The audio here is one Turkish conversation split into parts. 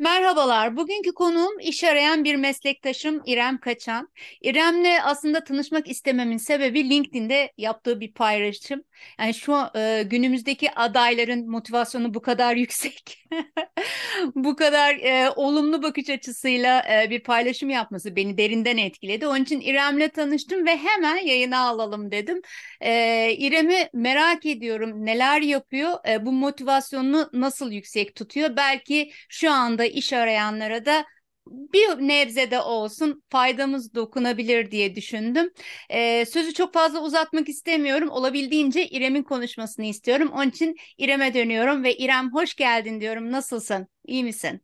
Merhabalar. Bugünkü konuğum iş arayan bir meslektaşım İrem Kaçan. İrem'le aslında tanışmak istememin sebebi LinkedIn'de yaptığı bir paylaşım. Yani şu e, günümüzdeki adayların motivasyonu bu kadar yüksek, bu kadar e, olumlu bakış açısıyla e, bir paylaşım yapması beni derinden etkiledi. Onun için İrem'le tanıştım ve hemen yayına alalım dedim. E, İrem'i merak ediyorum. Neler yapıyor? E, bu motivasyonunu nasıl yüksek tutuyor? Belki şu anda iş arayanlara da bir nebze de olsun faydamız dokunabilir diye düşündüm. Ee, sözü çok fazla uzatmak istemiyorum. Olabildiğince İrem'in konuşmasını istiyorum. Onun için İrem'e dönüyorum ve İrem hoş geldin diyorum. Nasılsın? İyi misin?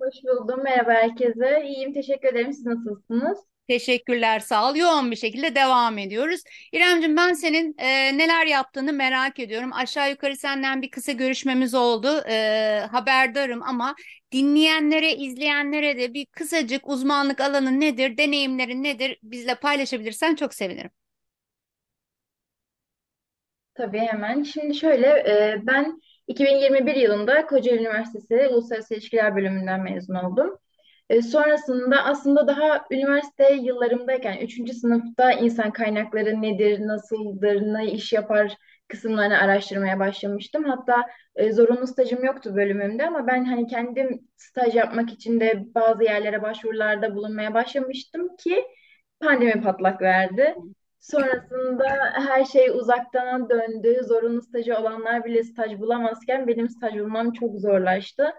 Hoş buldum. Merhaba herkese. İyiyim, teşekkür ederim. Siz nasılsınız? Teşekkürler, sağ ol. Yoğun bir şekilde devam ediyoruz. İremciğim ben senin e, neler yaptığını merak ediyorum. Aşağı yukarı senden bir kısa görüşmemiz oldu. E, haberdarım ama dinleyenlere, izleyenlere de bir kısacık uzmanlık alanı nedir, deneyimlerin nedir bizle paylaşabilirsen çok sevinirim. Tabii hemen. Şimdi şöyle, e, ben 2021 yılında Kocaeli Üniversitesi Uluslararası İlişkiler Bölümünden mezun oldum. E, sonrasında aslında daha üniversite yıllarımdayken, üçüncü sınıfta insan kaynakları nedir, nasıldır, ne iş yapar kısımlarını araştırmaya başlamıştım. Hatta e, zorunlu stajım yoktu bölümümde ama ben hani kendim staj yapmak için de bazı yerlere başvurularda bulunmaya başlamıştım ki pandemi patlak verdi. Sonrasında her şey uzaktan döndü. Zorunlu stajı olanlar bile staj bulamazken benim staj bulmam çok zorlaştı.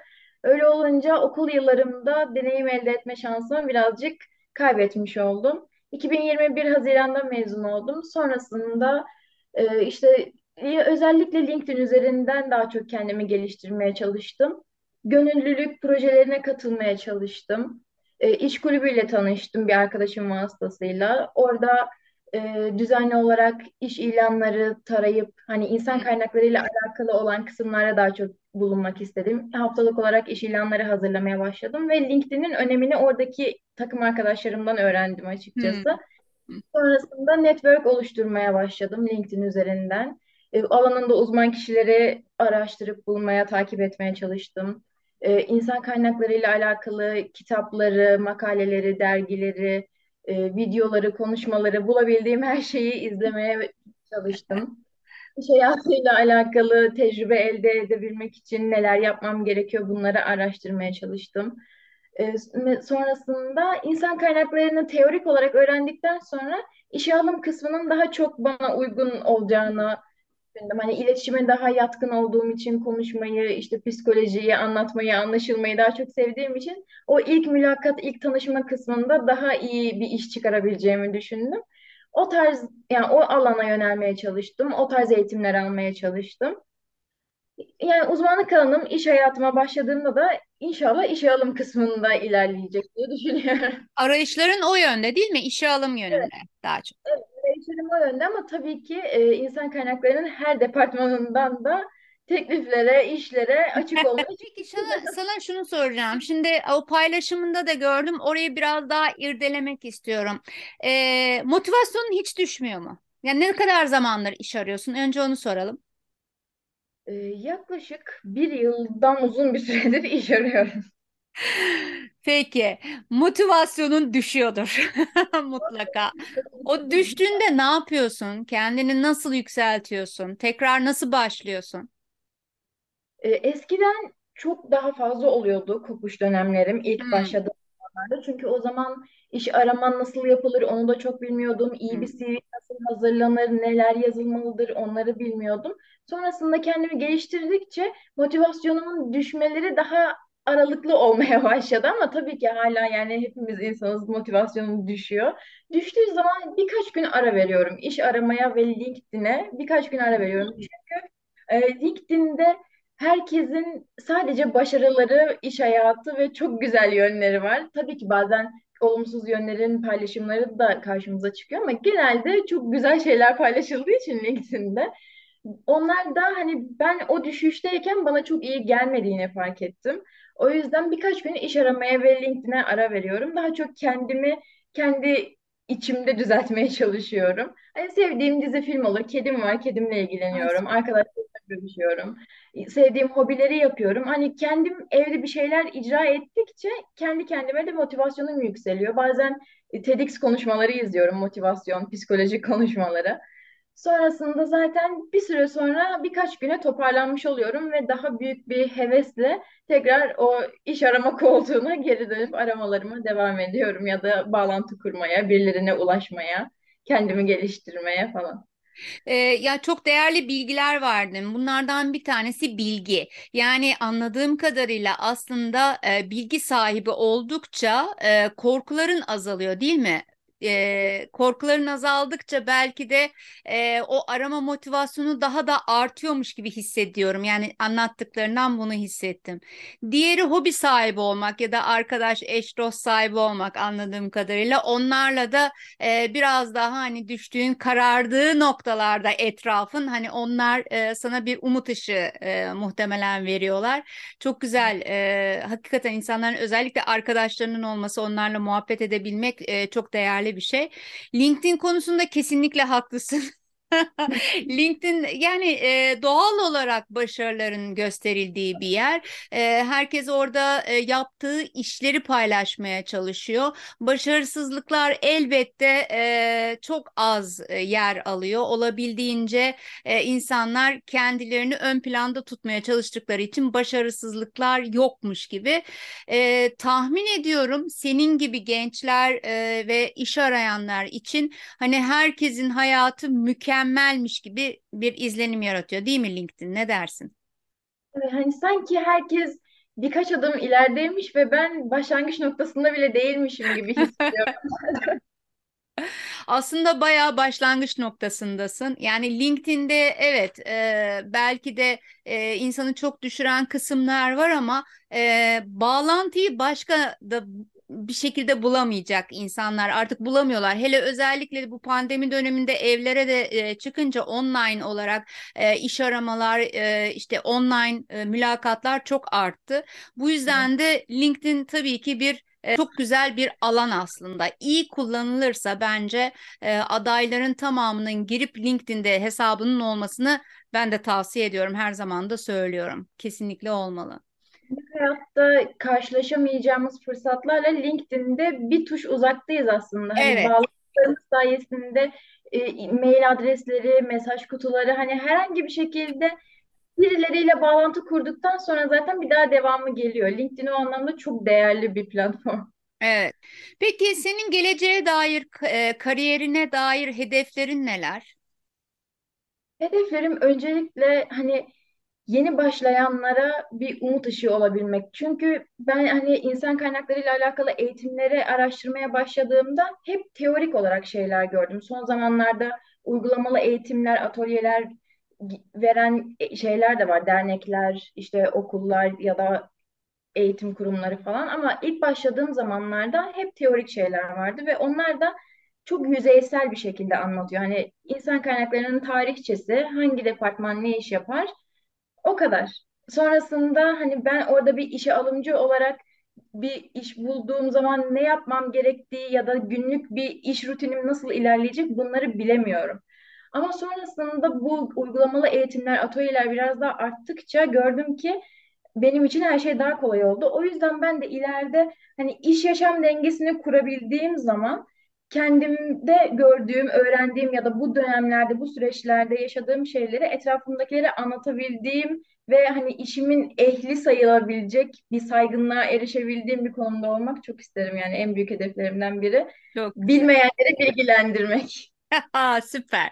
Öyle olunca okul yıllarımda deneyim elde etme şansımı birazcık kaybetmiş oldum. 2021 Haziran'da mezun oldum. Sonrasında e, işte e, özellikle LinkedIn üzerinden daha çok kendimi geliştirmeye çalıştım. Gönüllülük projelerine katılmaya çalıştım. E, iş kulübüyle tanıştım bir arkadaşım vasıtasıyla. Orada e, düzenli olarak iş ilanları tarayıp hani insan kaynaklarıyla alakalı olan kısımlara daha çok bulunmak istedim. Haftalık olarak iş ilanları hazırlamaya başladım ve LinkedIn'in önemini oradaki takım arkadaşlarımdan öğrendim Hmm. açıkçası. Sonrasında network oluşturmaya başladım LinkedIn üzerinden. E, alanında uzman kişileri araştırıp bulmaya, takip etmeye çalıştım. E, insan kaynaklarıyla alakalı kitapları, makaleleri, dergileri, e, videoları, konuşmaları bulabildiğim her şeyi izlemeye çalıştım. İş hayatıyla alakalı tecrübe elde edebilmek için neler yapmam gerekiyor bunları araştırmaya çalıştım. Ee, sonrasında insan kaynaklarını teorik olarak öğrendikten sonra işe alım kısmının daha çok bana uygun olacağını düşündüm. Hani iletişime daha yatkın olduğum için konuşmayı, işte psikolojiyi, anlatmayı, anlaşılmayı daha çok sevdiğim için o ilk mülakat, ilk tanışma kısmında daha iyi bir iş çıkarabileceğimi düşündüm. O tarz, yani o alana yönelmeye çalıştım. O tarz eğitimler almaya çalıştım. Yani uzmanlık alanım iş hayatıma başladığımda da inşallah işe alım kısmında ilerleyecek diye düşünüyorum. Arayışların o yönde değil mi? İşe alım yönünde daha çok. Evet, değişenim o yönde ama tabii ki e, insan kaynaklarının her departmanından da tekliflere, işlere açık olmayı Peki sana, sana şunu soracağım. Şimdi o paylaşımında da gördüm. Orayı biraz daha irdelemek istiyorum. Ee, motivasyonun hiç düşmüyor mu? Yani ne kadar zamandır iş arıyorsun? Önce onu soralım. e, yaklaşık bir yıldan uzun bir süredir iş arıyorum. Peki, motivasyonun düşüyordur mutlaka. O düştüğünde ne yapıyorsun? Kendini nasıl yükseltiyorsun? Tekrar nasıl başlıyorsun? E, eskiden çok daha fazla oluyordu kopuş dönemlerim ilk Hmm, başladığım zamanlarda. Çünkü o zaman iş araman nasıl yapılır onu da çok bilmiyordum. İyi bir hmm, CV nasıl hazırlanır, neler yazılmalıdır onları bilmiyordum. Sonrasında kendimi geliştirdikçe motivasyonumun düşmeleri daha aralıklı olmaya başladı ama tabii ki hala yani hepimiz insanız motivasyonum düşüyor. Düştüğü zaman birkaç gün ara veriyorum. İş aramaya ve LinkedIn'e birkaç gün ara veriyorum. Çünkü e, LinkedIn'de herkesin sadece başarıları, iş hayatı ve çok güzel yönleri var. Tabii ki bazen olumsuz yönlerin paylaşımları da karşımıza çıkıyor ama genelde çok güzel şeyler paylaşıldığı için LinkedIn'de. Onlar da hani ben o düşüşteyken bana çok iyi gelmediğini fark ettim. O yüzden birkaç gün iş aramaya ve LinkedIn'e ara veriyorum. Daha çok kendimi kendi içimde düzeltmeye çalışıyorum. Hani sevdiğim dizi film olur. Kedim var, kedimle ilgileniyorum. Arkadaşlarımla görüşüyorum. Sevdiğim hobileri yapıyorum. Hani kendim evde bir şeyler icra ettikçe kendi kendime de motivasyonum yükseliyor. Bazen TEDx konuşmaları izliyorum, motivasyon, psikolojik konuşmaları. Sonrasında zaten bir süre sonra birkaç güne toparlanmış oluyorum ve daha büyük bir hevesle tekrar o iş arama koltuğuna geri dönüp aramalarıma devam ediyorum ya da bağlantı kurmaya, birilerine ulaşmaya, kendimi geliştirmeye falan. Ee, ya çok değerli bilgiler verdin. Bunlardan bir tanesi bilgi. Yani anladığım kadarıyla aslında e, bilgi sahibi oldukça e, korkuların azalıyor, değil mi? E, korkuların azaldıkça belki de e, o arama motivasyonu daha da artıyormuş gibi hissediyorum. Yani anlattıklarından bunu hissettim. Diğeri hobi sahibi olmak ya da arkadaş, eş, dost sahibi olmak anladığım kadarıyla. Onlarla da e, biraz daha hani düştüğün, karardığı noktalarda etrafın hani onlar e, sana bir umut ışığı e, muhtemelen veriyorlar. Çok güzel. E, hakikaten insanların özellikle arkadaşlarının olması, onlarla muhabbet edebilmek e, çok değerli bir şey. LinkedIn konusunda kesinlikle haklısın. LinkedIn yani e, doğal olarak başarıların gösterildiği bir yer. E, herkes orada e, yaptığı işleri paylaşmaya çalışıyor. Başarısızlıklar elbette e, çok az e, yer alıyor. Olabildiğince e, insanlar kendilerini ön planda tutmaya çalıştıkları için başarısızlıklar yokmuş gibi. E, tahmin ediyorum senin gibi gençler e, ve iş arayanlar için hani herkesin hayatı mükemmel mükemmelmiş gibi bir izlenim yaratıyor değil mi LinkedIn? Ne dersin? Hani sanki herkes birkaç adım ilerideymiş ve ben başlangıç noktasında bile değilmişim gibi hissediyorum. Aslında bayağı başlangıç noktasındasın. Yani LinkedIn'de evet e, belki de e, insanı çok düşüren kısımlar var ama e, bağlantıyı başka da bir şekilde bulamayacak insanlar artık bulamıyorlar. Hele özellikle bu pandemi döneminde evlere de e, çıkınca online olarak e, iş aramalar e, işte online e, mülakatlar çok arttı. Bu yüzden de LinkedIn tabii ki bir e, çok güzel bir alan aslında. İyi kullanılırsa bence e, adayların tamamının girip LinkedIn'de hesabının olmasını ben de tavsiye ediyorum. Her zaman da söylüyorum. Kesinlikle olmalı hayatta karşılaşamayacağımız fırsatlarla LinkedIn'de bir tuş uzaktayız aslında. Hani evet. bağlantılarımız sayesinde e, mail adresleri, mesaj kutuları hani herhangi bir şekilde birileriyle bağlantı kurduktan sonra zaten bir daha devamı geliyor. LinkedIn o anlamda çok değerli bir platform. Evet. Peki senin geleceğe dair, e, kariyerine dair hedeflerin neler? Hedeflerim öncelikle hani yeni başlayanlara bir umut ışığı olabilmek. Çünkü ben hani insan kaynakları ile alakalı eğitimleri araştırmaya başladığımda hep teorik olarak şeyler gördüm. Son zamanlarda uygulamalı eğitimler, atölyeler veren şeyler de var. Dernekler, işte okullar ya da eğitim kurumları falan. Ama ilk başladığım zamanlarda hep teorik şeyler vardı ve onlar da çok yüzeysel bir şekilde anlatıyor. Hani insan kaynaklarının tarihçesi, hangi departman ne iş yapar o kadar. Sonrasında hani ben orada bir işe alımcı olarak bir iş bulduğum zaman ne yapmam gerektiği ya da günlük bir iş rutinim nasıl ilerleyecek bunları bilemiyorum. Ama sonrasında bu uygulamalı eğitimler, atölyeler biraz daha arttıkça gördüm ki benim için her şey daha kolay oldu. O yüzden ben de ileride hani iş yaşam dengesini kurabildiğim zaman kendimde gördüğüm, öğrendiğim ya da bu dönemlerde, bu süreçlerde yaşadığım şeyleri etrafımdakilere anlatabildiğim ve hani işimin ehli sayılabilecek bir saygınlığa erişebildiğim bir konumda olmak çok isterim. Yani en büyük hedeflerimden biri. Çok Bilmeyenleri bilgilendirmek. Süper,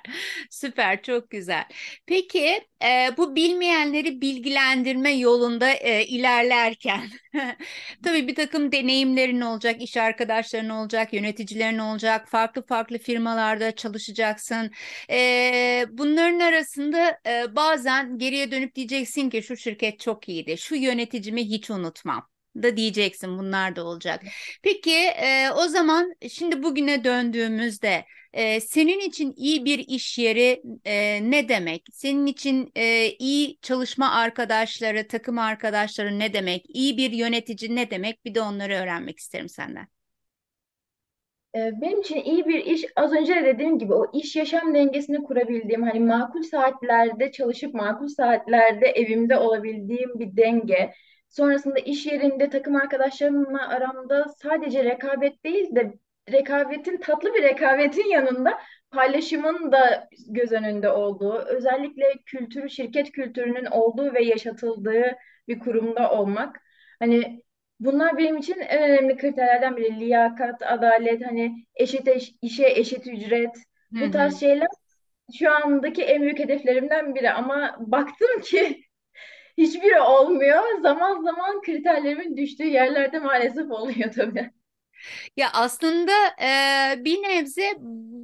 süper, çok güzel. Peki e, bu bilmeyenleri bilgilendirme yolunda e, ilerlerken, tabii bir takım deneyimlerin olacak, iş arkadaşların olacak, yöneticilerin olacak, farklı farklı firmalarda çalışacaksın. E, bunların arasında e, bazen geriye dönüp diyeceksin ki şu şirket çok iyiydi, şu yöneticimi hiç unutmam da diyeceksin bunlar da olacak. Peki e, o zaman şimdi bugüne döndüğümüzde e, senin için iyi bir iş yeri e, ne demek? Senin için e, iyi çalışma arkadaşları, takım arkadaşları ne demek? İyi bir yönetici ne demek? Bir de onları öğrenmek isterim senden. Ee, Benim için iyi bir iş az önce de dediğim gibi o iş yaşam dengesini kurabildiğim hani makul saatlerde çalışıp makul saatlerde evimde olabildiğim bir denge. Sonrasında iş yerinde takım arkadaşlarımla aramda sadece rekabet değil de rekabetin tatlı bir rekabetin yanında paylaşımın da göz önünde olduğu, özellikle kültürü, şirket kültürünün olduğu ve yaşatıldığı bir kurumda olmak. Hani Bunlar benim için en önemli kriterlerden biri. Liyakat, adalet, hani eşit eş- işe eşit ücret. Hı Bu tarz şeyler şu andaki en büyük hedeflerimden biri. Ama baktım ki hiçbiri olmuyor. Zaman zaman kriterlerimin düştüğü yerlerde maalesef oluyor tabii. Ya aslında e, bir nebze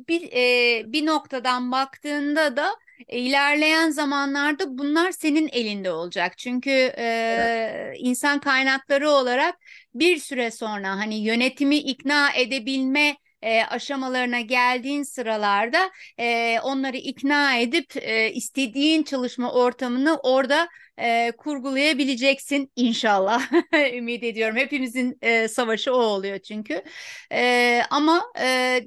bir e, bir noktadan baktığında da ilerleyen zamanlarda bunlar senin elinde olacak. Çünkü Evet. e, insan kaynakları olarak bir süre sonra hani yönetimi ikna edebilme e, aşamalarına geldiğin sıralarda e, onları ikna edip e, istediğin çalışma ortamını orada e, kurgulayabileceksin inşallah. Ümit ediyorum. Hepimizin e, savaşı o oluyor çünkü. E, ama e,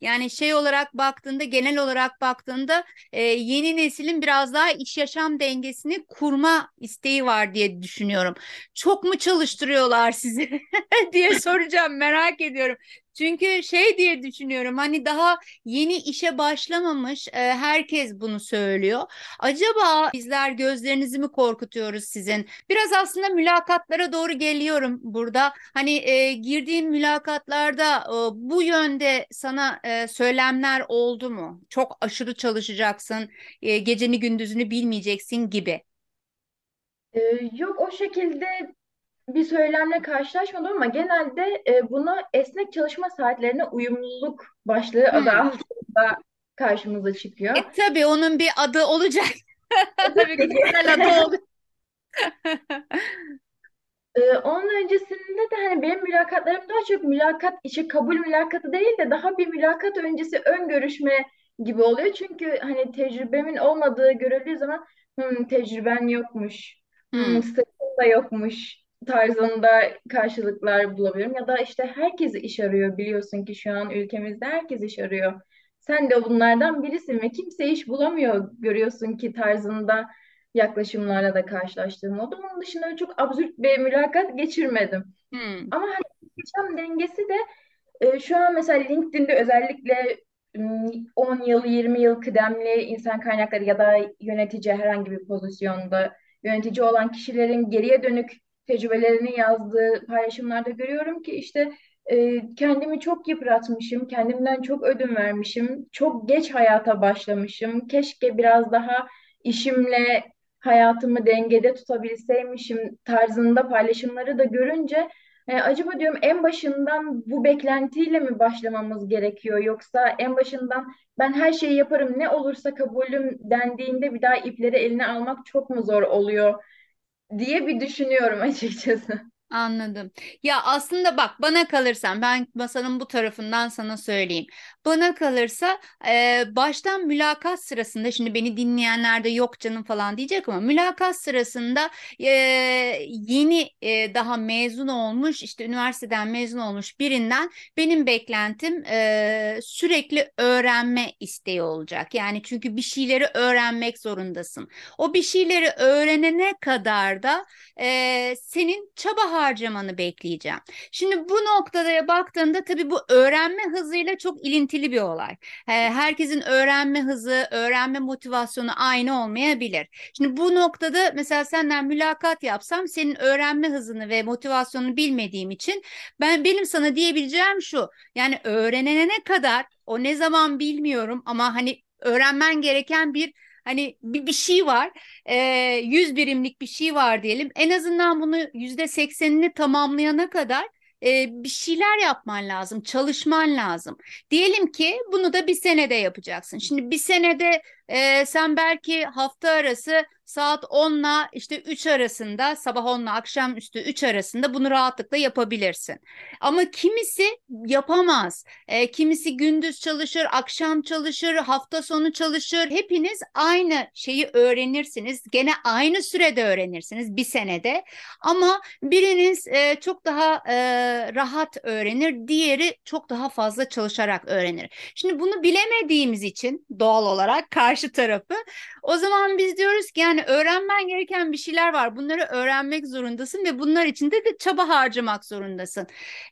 yani şey olarak baktığında, genel olarak baktığında e, yeni neslin biraz daha iş yaşam dengesini kurma isteği var diye düşünüyorum. Çok mu çalıştırıyorlar sizi diye soracağım, merak ediyorum. Çünkü şey diye düşünüyorum hani daha yeni işe başlamamış e, herkes bunu söylüyor. Acaba bizler gözlerinizi mi korkutuyoruz sizin? Biraz aslında mülakatlara doğru geliyorum burada. Hani e, girdiğin mülakatlarda e, bu yönde sana e, söylemler oldu mu? Çok aşırı çalışacaksın, e, geceni gündüzünü bilmeyeceksin gibi. Ee, yok o şekilde bir söylemle karşılaşmadım ama genelde e, buna esnek çalışma saatlerine uyumluluk başlığı adı Hmm. altında karşımıza çıkıyor. E tabii onun bir adı olacak. E, tabii güzel adı olacak. Ee, onun öncesinde de hani benim mülakatlarım daha çok mülakat işi kabul mülakatı değil de daha bir mülakat öncesi ön görüşme gibi oluyor. Çünkü hani tecrübemin olmadığı görüldüğü zaman "Hmm, tecrüben yokmuş, hmm, Hmm. da yokmuş tarzında karşılıklar bulabiliyorum. Ya da işte herkes iş arıyor biliyorsun ki şu an ülkemizde herkes iş arıyor. Sen de bunlardan birisin ve kimse iş bulamıyor görüyorsun ki tarzında yaklaşımlarla da karşılaştığım oldu. Onun dışında çok absürt bir mülakat geçirmedim. Hmm. Ama hani yaşam dengesi de e, şu an mesela LinkedIn'de özellikle m, 10 yıl, 20 yıl kıdemli insan kaynakları ya da yönetici herhangi bir pozisyonda yönetici olan kişilerin geriye dönük tecrübelerini yazdığı paylaşımlarda görüyorum ki işte e, kendimi çok yıpratmışım, kendimden çok ödün vermişim, çok geç hayata başlamışım. Keşke biraz daha işimle hayatımı dengede tutabilseymişim tarzında paylaşımları da görünce e, acaba diyorum en başından bu beklentiyle mi başlamamız gerekiyor yoksa en başından ben her şeyi yaparım ne olursa kabulüm dendiğinde bir daha ipleri eline almak çok mu zor oluyor diye bir düşünüyorum açıkçası. Anladım. Ya aslında bak bana kalırsan ben masanın bu tarafından sana söyleyeyim. Bana kalırsa e, baştan mülakat sırasında şimdi beni dinleyenler de yok canım falan diyecek ama mülakat sırasında e, yeni e, daha mezun olmuş işte üniversiteden mezun olmuş birinden benim beklentim e, sürekli öğrenme isteği olacak. Yani çünkü bir şeyleri öğrenmek zorundasın. O bir şeyleri öğrenene kadar da e, senin çaba harcamanı bekleyeceğim. Şimdi bu noktada baktığında tabii bu öğrenme hızıyla çok ilintili bir olay. Herkesin öğrenme hızı, öğrenme motivasyonu aynı olmayabilir. Şimdi bu noktada mesela senden mülakat yapsam senin öğrenme hızını ve motivasyonunu bilmediğim için ben benim sana diyebileceğim şu. Yani öğrenene kadar o ne zaman bilmiyorum ama hani öğrenmen gereken bir hani bir, bir şey var e, 100 birimlik bir şey var diyelim. En azından bunu yüzde seksenini tamamlayana kadar e, bir şeyler yapman lazım, çalışman lazım. Diyelim ki bunu da bir senede yapacaksın. Şimdi bir senede e, sen belki hafta arası saat 10 ile işte 3 arasında sabah 10 ile akşam üstü 3 arasında bunu rahatlıkla yapabilirsin. Ama kimisi yapamaz. E, kimisi gündüz çalışır, akşam çalışır, hafta sonu çalışır. Hepiniz aynı şeyi öğrenirsiniz. Gene aynı sürede öğrenirsiniz bir senede. Ama biriniz e, çok daha e, rahat öğrenir, diğeri çok daha fazla çalışarak öğrenir. Şimdi bunu bilemediğimiz için doğal olarak karşı tarafı o zaman biz diyoruz ki yani öğrenmen gereken bir şeyler var. Bunları öğrenmek zorundasın ve bunlar için de, de çaba harcamak zorundasın.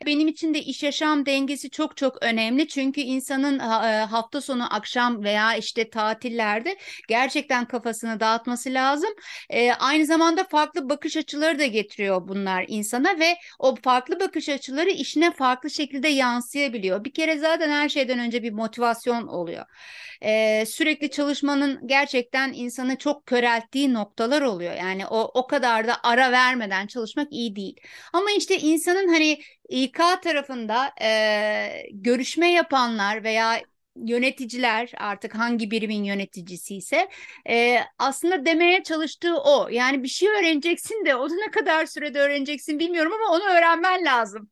Benim için de iş yaşam dengesi çok çok önemli. Çünkü insanın e, hafta sonu akşam veya işte tatillerde gerçekten kafasını dağıtması lazım. E, aynı zamanda farklı bakış açıları da getiriyor bunlar insana ve o farklı bakış açıları işine farklı şekilde yansıyabiliyor. Bir kere zaten her şeyden önce bir motivasyon oluyor. E, sürekli çalışmanın gerçekten insanı çok körelttiği noktalar oluyor. Yani o o kadar da ara vermeden çalışmak iyi değil. Ama işte insanın hani İK tarafında e, görüşme yapanlar veya yöneticiler artık hangi birimin yöneticisi ise e, aslında demeye çalıştığı o. Yani bir şey öğreneceksin de onu ne kadar sürede öğreneceksin bilmiyorum ama onu öğrenmen lazım.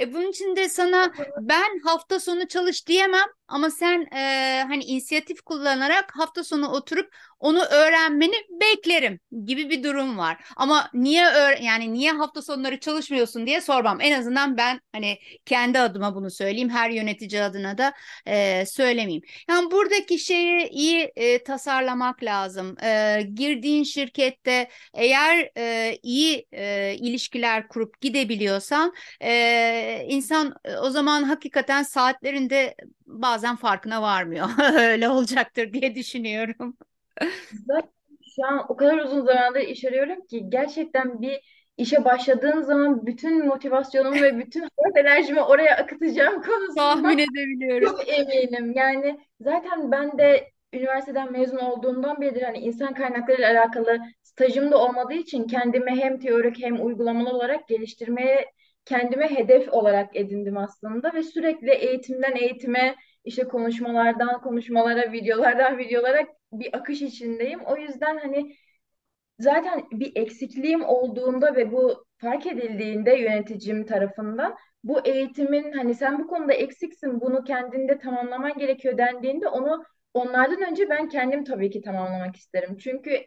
E, bunun için de sana ben hafta sonu çalış diyemem ama sen e, hani inisiyatif kullanarak hafta sonu oturup onu öğrenmeni beklerim gibi bir durum var. Ama niye yani niye hafta sonları çalışmıyorsun diye sormam. En azından ben hani kendi adıma bunu söyleyeyim. Her yönetici adına da e, söylemeyeyim. Yani buradaki şeyi iyi e, tasarlamak lazım. E, girdiğin şirkette eğer e, iyi e, ilişkiler kurup gidebiliyorsan e, insan e, o zaman hakikaten saatlerinde bazen farkına varmıyor. Öyle olacaktır diye düşünüyorum. Zaten şu an o kadar uzun zamandır iş arıyorum ki gerçekten bir işe başladığın zaman bütün motivasyonumu ve bütün hayat enerjimi oraya akıtacağım konusunda Tahmin edebiliyorum. çok eminim. Yani zaten ben de üniversiteden mezun olduğumdan beridir hani insan kaynakları ile alakalı stajım da olmadığı için kendimi hem teorik hem uygulamalı olarak geliştirmeye kendime hedef olarak edindim aslında ve sürekli eğitimden eğitime işte konuşmalardan konuşmalara, videolardan videolara bir akış içindeyim. O yüzden hani zaten bir eksikliğim olduğunda ve bu fark edildiğinde yöneticim tarafından bu eğitimin hani sen bu konuda eksiksin bunu kendinde tamamlaman gerekiyor dendiğinde onu onlardan önce ben kendim tabii ki tamamlamak isterim. Çünkü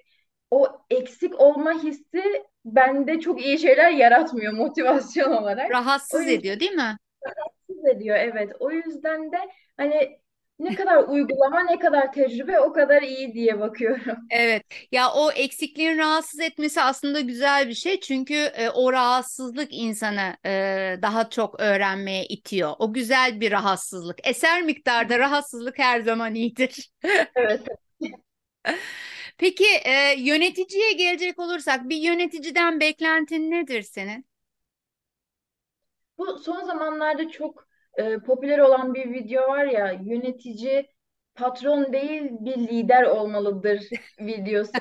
o eksik olma hissi bende çok iyi şeyler yaratmıyor motivasyon olarak. Rahatsız yüzden, ediyor değil mi? Rahatsız ediyor evet. O yüzden de hani ne kadar uygulama ne kadar tecrübe o kadar iyi diye bakıyorum. Evet ya o eksikliğin rahatsız etmesi aslında güzel bir şey çünkü e, o rahatsızlık insanı e, daha çok öğrenmeye itiyor. O güzel bir rahatsızlık. Eser miktarda rahatsızlık her zaman iyidir. Evet. Peki e, yöneticiye gelecek olursak bir yöneticiden beklentin nedir senin? Bu son zamanlarda çok e, popüler olan bir video var ya yönetici patron değil bir lider olmalıdır videosu.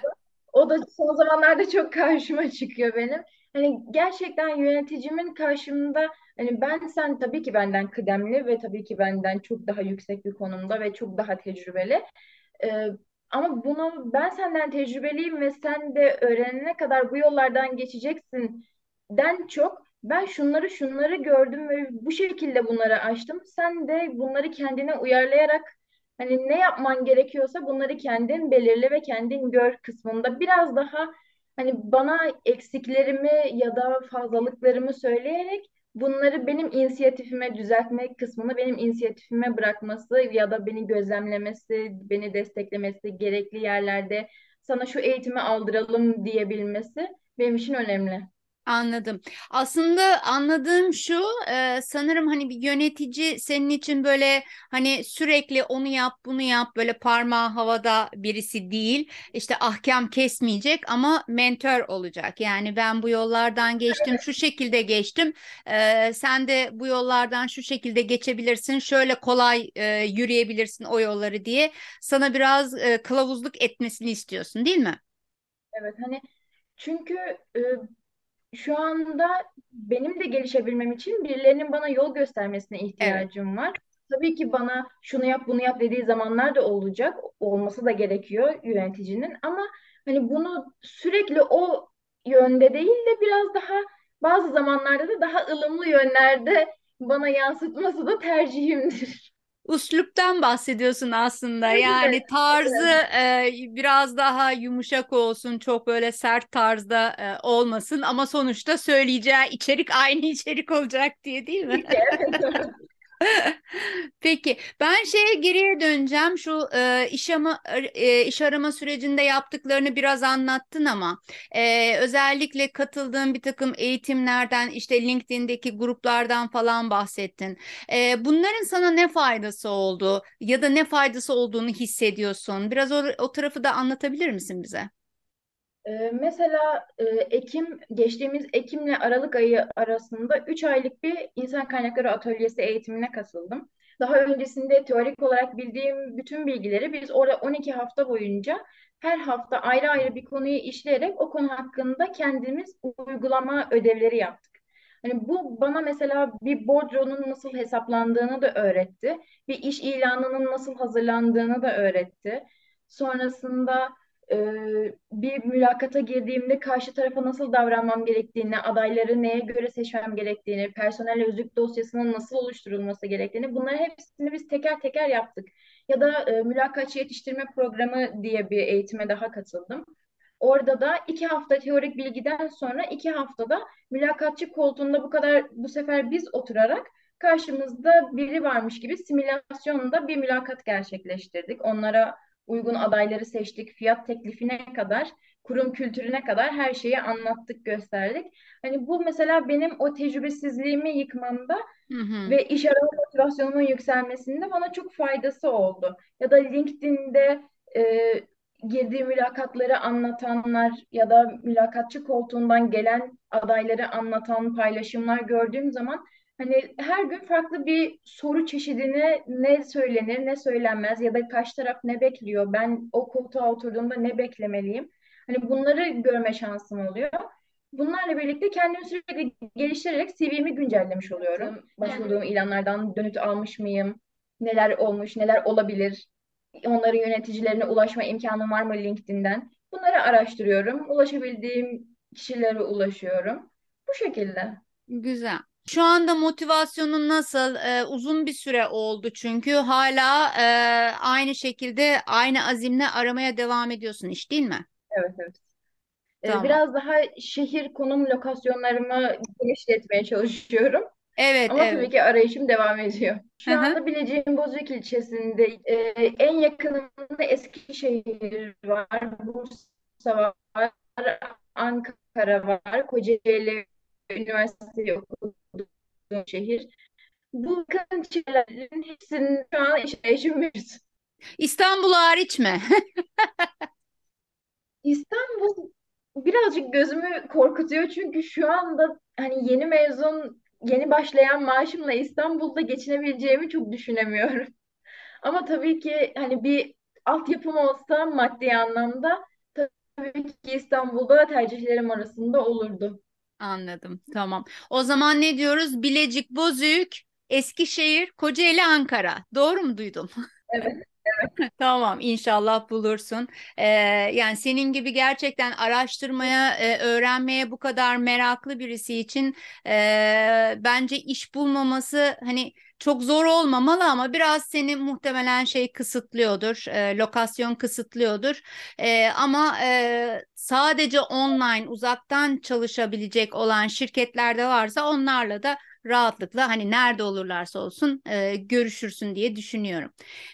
O da son zamanlarda çok karşıma çıkıyor benim. Hani gerçekten yöneticimin karşımda hani ben sen tabii ki benden kıdemli ve tabii ki benden çok daha yüksek bir konumda ve çok daha tecrübeli. Ee, ama bunu ben senden tecrübeliyim ve sen de öğrenene kadar bu yollardan geçeceksin den çok ben şunları şunları gördüm ve bu şekilde bunları açtım. Sen de bunları kendine uyarlayarak hani ne yapman gerekiyorsa bunları kendin belirle ve kendin gör kısmında biraz daha hani bana eksiklerimi ya da fazlalıklarımı söyleyerek bunları benim inisiyatifime düzeltmek kısmını benim inisiyatifime bırakması ya da beni gözlemlemesi, beni desteklemesi, gerekli yerlerde sana şu eğitimi aldıralım diyebilmesi benim için önemli. Anladım. Aslında anladığım şu e, sanırım hani bir yönetici senin için böyle hani sürekli onu yap bunu yap böyle parmağı havada birisi değil. İşte ahkam kesmeyecek ama mentor olacak. Yani ben bu yollardan geçtim şu şekilde geçtim. E, sen de bu yollardan şu şekilde geçebilirsin. Şöyle kolay e, yürüyebilirsin o yolları diye sana biraz e, kılavuzluk etmesini istiyorsun değil mi? Evet hani çünkü e, şu anda benim de gelişebilmem için birilerinin bana yol göstermesine ihtiyacım evet. var. Tabii ki bana şunu yap bunu yap dediği zamanlar da olacak. Olması da gerekiyor yöneticinin ama Hani bunu sürekli o yönde değil de biraz daha bazı zamanlarda da daha ılımlı yönlerde bana yansıtması da tercihimdir. Üsluptan bahsediyorsun aslında. Yani tarzı e, biraz daha yumuşak olsun, çok böyle sert tarzda e, olmasın ama sonuçta söyleyeceği içerik aynı içerik olacak diye değil mi? Peki ben şeye geriye döneceğim. Şu e, iş ama e, iş arama sürecinde yaptıklarını biraz anlattın ama e, özellikle katıldığın bir takım eğitimlerden işte LinkedIn'deki gruplardan falan bahsettin. E, bunların sana ne faydası oldu ya da ne faydası olduğunu hissediyorsun? Biraz o, o tarafı da anlatabilir misin bize? Ee, mesela e, Ekim, geçtiğimiz Ekim'le Aralık ayı arasında 3 aylık bir insan kaynakları atölyesi eğitimine katıldım. Daha öncesinde teorik olarak bildiğim bütün bilgileri biz orada 12 hafta boyunca her hafta ayrı ayrı bir konuyu işleyerek o konu hakkında kendimiz uygulama ödevleri yaptık. Hani bu bana mesela bir bordronun nasıl hesaplandığını da öğretti. Bir iş ilanının nasıl hazırlandığını da öğretti. Sonrasında bir mülakata girdiğimde karşı tarafa nasıl davranmam gerektiğini, adayları neye göre seçmem gerektiğini, personel özlük dosyasının nasıl oluşturulması gerektiğini bunları hepsini biz teker teker yaptık. Ya da e, mülakatçı yetiştirme programı diye bir eğitime daha katıldım. Orada da iki hafta teorik bilgiden sonra iki haftada mülakatçı koltuğunda bu kadar bu sefer biz oturarak karşımızda biri varmış gibi simülasyonda bir mülakat gerçekleştirdik. Onlara uygun adayları seçtik, fiyat teklifine kadar, kurum kültürüne kadar her şeyi anlattık, gösterdik. Hani bu mesela benim o tecrübesizliğimi yıkmamda Hı hı. ve iş arama motivasyonumun yükselmesinde bana çok faydası oldu. Ya da LinkedIn'de e, girdiği mülakatları anlatanlar ya da mülakatçı koltuğundan gelen adayları anlatan paylaşımlar gördüğüm zaman Hani her gün farklı bir soru çeşidine ne söylenir, ne söylenmez ya da karşı taraf ne bekliyor, ben o koltuğa oturduğumda ne beklemeliyim? Hani bunları görme şansım oluyor. Bunlarla birlikte kendimi sürekli geliştirerek CV'mi güncellemiş oluyorum. Başvurduğum ilanlardan dönüt almış mıyım? Neler olmuş, neler olabilir? Onların yöneticilerine ulaşma imkanım var mı LinkedIn'den? Bunları araştırıyorum. Ulaşabildiğim kişilere ulaşıyorum. Bu şekilde. Güzel. Şu anda motivasyonun nasıl? Ee, uzun bir süre oldu çünkü hala e, aynı şekilde aynı azimle aramaya devam ediyorsun iş değil mi? Evet, evet. Ee, Tamam. biraz daha şehir konum lokasyonlarımı genişletmeye çalışıyorum. Evet, Ama tabii evet. ki arayışım devam ediyor. Şu hı. anda Bilecik'in Bozüyük ilçesinde e, en yakınımda Eskişehir var, Bursa var, Ankara var, Kocaeli Üniversitesi okuduğum şehir. Bu yakın şehirlerin hepsinin şu an iş yaşamıyoruz. İstanbul hariç mi? İstanbul birazcık gözümü korkutuyor çünkü şu anda hani yeni mezun, yeni başlayan maaşımla İstanbul'da geçinebileceğimi çok düşünemiyorum. Ama tabii ki hani bir altyapım olsa maddi anlamda tabii ki İstanbul'da tercihlerim arasında olurdu. Anladım. Tamam. O zaman ne diyoruz? Bilecik, Bozüyük, Eskişehir, Kocaeli, Ankara. Doğru mu duydum? Evet. Tamam, inşallah bulursun. Ee, yani senin gibi gerçekten araştırmaya, e, öğrenmeye bu kadar meraklı birisi için e, bence iş bulmaması hani çok zor olmamalı ama biraz seni muhtemelen şey kısıtlıyordur, e, lokasyon kısıtlıyordur. E, ama e, sadece online, uzaktan çalışabilecek olan şirketler de varsa onlarla da rahatlıkla hani nerede olurlarsa olsun e, görüşürsün diye düşünüyorum.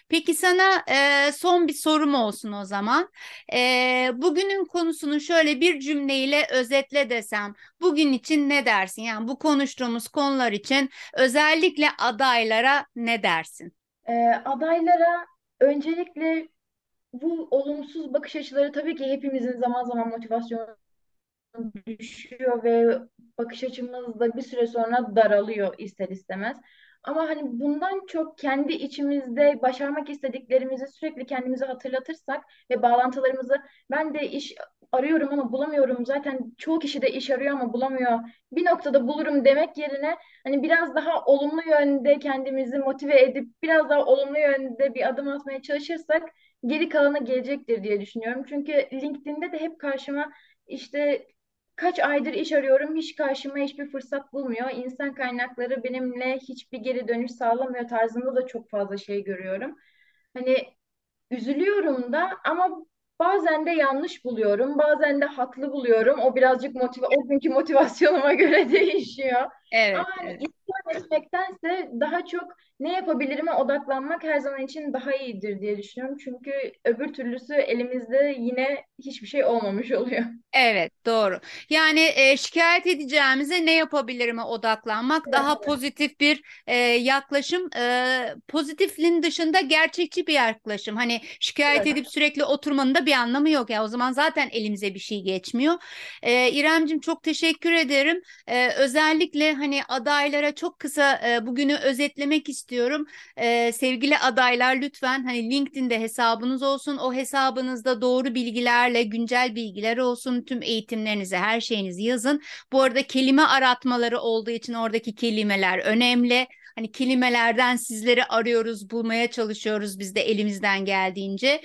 Peki sana e, son bir sorum olsun o zaman. E, bugünün konusunu şöyle bir cümleyle özetle desem, bugün için ne dersin? Yani bu konuştuğumuz konular için özellikle adaylara ne dersin? Ee, adaylara öncelikle bu olumsuz bakış açıları tabii ki hepimizin zaman zaman motivasyonu düşüyor ve bakış açımız da bir süre sonra daralıyor ister istemez. Ama hani bundan çok kendi içimizde başarmak istediklerimizi sürekli kendimize hatırlatırsak ve bağlantılarımızı ben de iş arıyorum ama bulamıyorum. Zaten çoğu kişi de iş arıyor ama bulamıyor. Bir noktada bulurum demek yerine hani biraz daha olumlu yönde kendimizi motive edip biraz daha olumlu yönde bir adım atmaya çalışırsak geri kalanı gelecektir diye düşünüyorum. Çünkü LinkedIn'de de hep karşıma işte kaç aydır iş arıyorum, hiç karşıma hiçbir fırsat bulmuyor. İnsan kaynakları benimle hiçbir geri dönüş sağlamıyor tarzında da çok fazla şey görüyorum. Hani üzülüyorum da ama bazen de yanlış buluyorum, bazen de haklı buluyorum. O birazcık motive o günkü motivasyonuma göre değişiyor. Ama Evet, hani evet. Etmektense daha çok ne yapabilirime odaklanmak her zaman için daha iyidir diye düşünüyorum. Çünkü öbür türlüsü elimizde yine hiçbir şey olmamış oluyor. Evet, doğru. Yani e, şikayet edeceğimize ne yapabilirime odaklanmak daha pozitif bir e, yaklaşım. E, pozitifliğin dışında gerçekçi bir yaklaşım. Hani şikayet Evet. edip sürekli oturmanın da bir anlamı yok. Ya o zaman zaten elimize bir şey geçmiyor. E, İremcim çok teşekkür ederim. E, özellikle hani adaylara çok kısa e, bugünü özetlemek istiyorum. E, sevgili adaylar lütfen hani LinkedIn'de hesabınız olsun. O hesabınızda doğru bilgilerle güncel bilgiler olsun. Tüm eğitimlerinizi, her şeyinizi yazın. Bu arada kelime aratmaları olduğu için oradaki kelimeler önemli. Hani kelimelerden sizleri arıyoruz, bulmaya çalışıyoruz biz de elimizden geldiğince.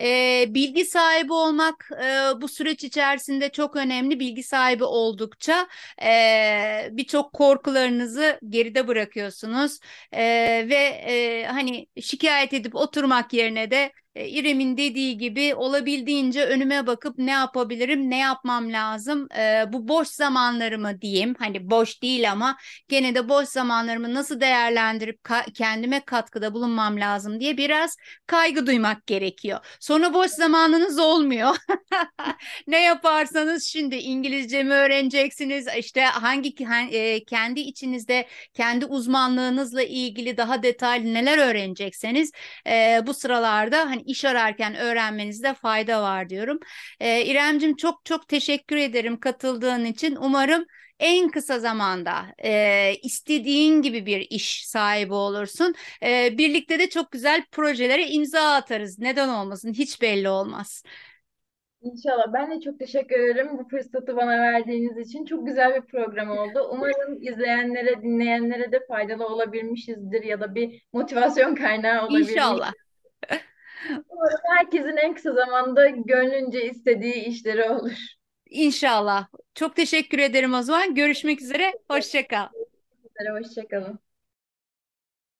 Ee, bilgi sahibi olmak e, bu süreç içerisinde çok önemli. Bilgi sahibi oldukça e, birçok korkularınızı geride bırakıyorsunuz. E, ve e, hani şikayet edip oturmak yerine de e, İrem'in dediği gibi olabildiğince önüme bakıp ne yapabilirim, ne yapmam lazım, e, bu boş zamanlarımı diyeyim, hani boş değil ama gene de boş zamanlarımı nasıl değerlendirip ka- kendime katkıda bulunmam lazım diye biraz kaygı duymak gerekiyor. Sonra boş zamanınız olmuyor. Ne yaparsanız şimdi İngilizce mi öğreneceksiniz? İşte hangi e, kendi içinizde kendi uzmanlığınızla ilgili daha detaylı neler öğrenecekseniz e, bu sıralarda hani iş ararken öğrenmenizde fayda var diyorum. E, İremcim çok çok teşekkür ederim katıldığın için. Umarım en kısa zamanda e, istediğin gibi bir iş sahibi olursun. E, birlikte de çok güzel projelere imza atarız. Neden olmasın? Hiç belli olmaz. İnşallah. Ben de çok teşekkür ederim bu fırsatı bana verdiğiniz için. Çok güzel bir program oldu. Umarım izleyenlere, dinleyenlere de faydalı olabilmişizdir ya da bir motivasyon kaynağı olabilmiş. İnşallah. Umarım herkesin en kısa zamanda gönlünce istediği işleri olur. İnşallah. Çok teşekkür ederim o zaman. Görüşmek üzere. Hoşça kal. Hoşçakalın.